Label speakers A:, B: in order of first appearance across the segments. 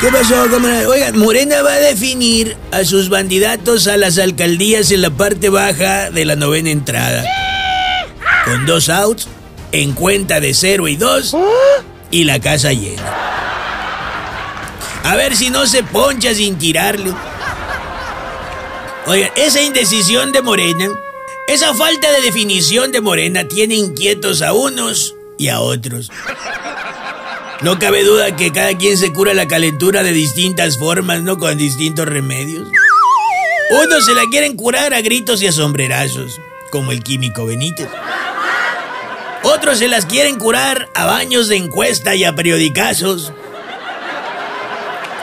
A: ¿Qué pasó? Oigan, Morena va a definir a sus candidatos a las alcaldías en la parte baja de la novena entrada. Con dos outs, en cuenta de cero y dos, y la casa llena. A ver si no se poncha sin tirarle. Oigan, esa indecisión de Morena, esa falta de definición de Morena tiene inquietos a unos y a otros. No cabe duda que cada quien se cura la calentura de distintas formas, ¿no? Con distintos remedios. Unos se la quieren curar a gritos y a sombrerazos, como el químico Benítez. Otros se las quieren curar a baños de encuesta y a periodicazos,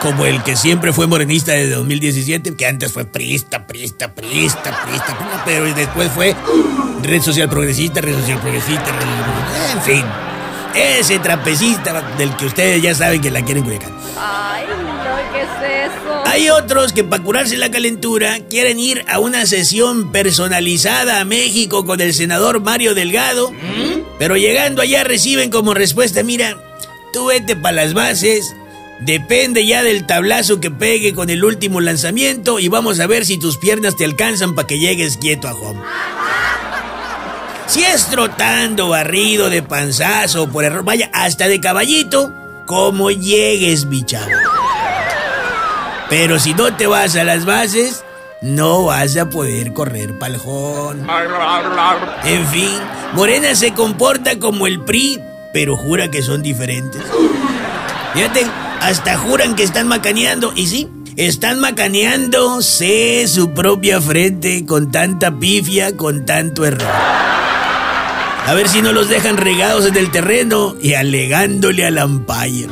A: como el que siempre fue morenista desde 2017, que antes fue prista, prista, prista, prista, pero después fue red social progresista, red social progresista, en fin. Ese trapecista del que ustedes ya saben que la quieren culicar.
B: Ay, no, ¿qué es eso?
A: Hay otros que para curarse la calentura quieren ir a una sesión personalizada a México con el senador Mario Delgado, pero llegando allá reciben como respuesta, mira, tú vete para las bases, depende ya del tablazo que pegue con el último lanzamiento y vamos a ver si tus piernas te alcanzan para que llegues quieto a home. Si es trotando, barrido, de panzazo, por error, vaya, hasta de caballito, como llegues, bichado. Pero si no te vas a las bases, no vas a poder correr paljón. En fin, Morena se comporta como el PRI, pero jura que son diferentes. Fíjate, hasta juran que están macaneando, y sí, están macaneándose su propia frente con tanta pifia, con tanto error. A ver si no los dejan regados en el terreno y alegándole al umpire.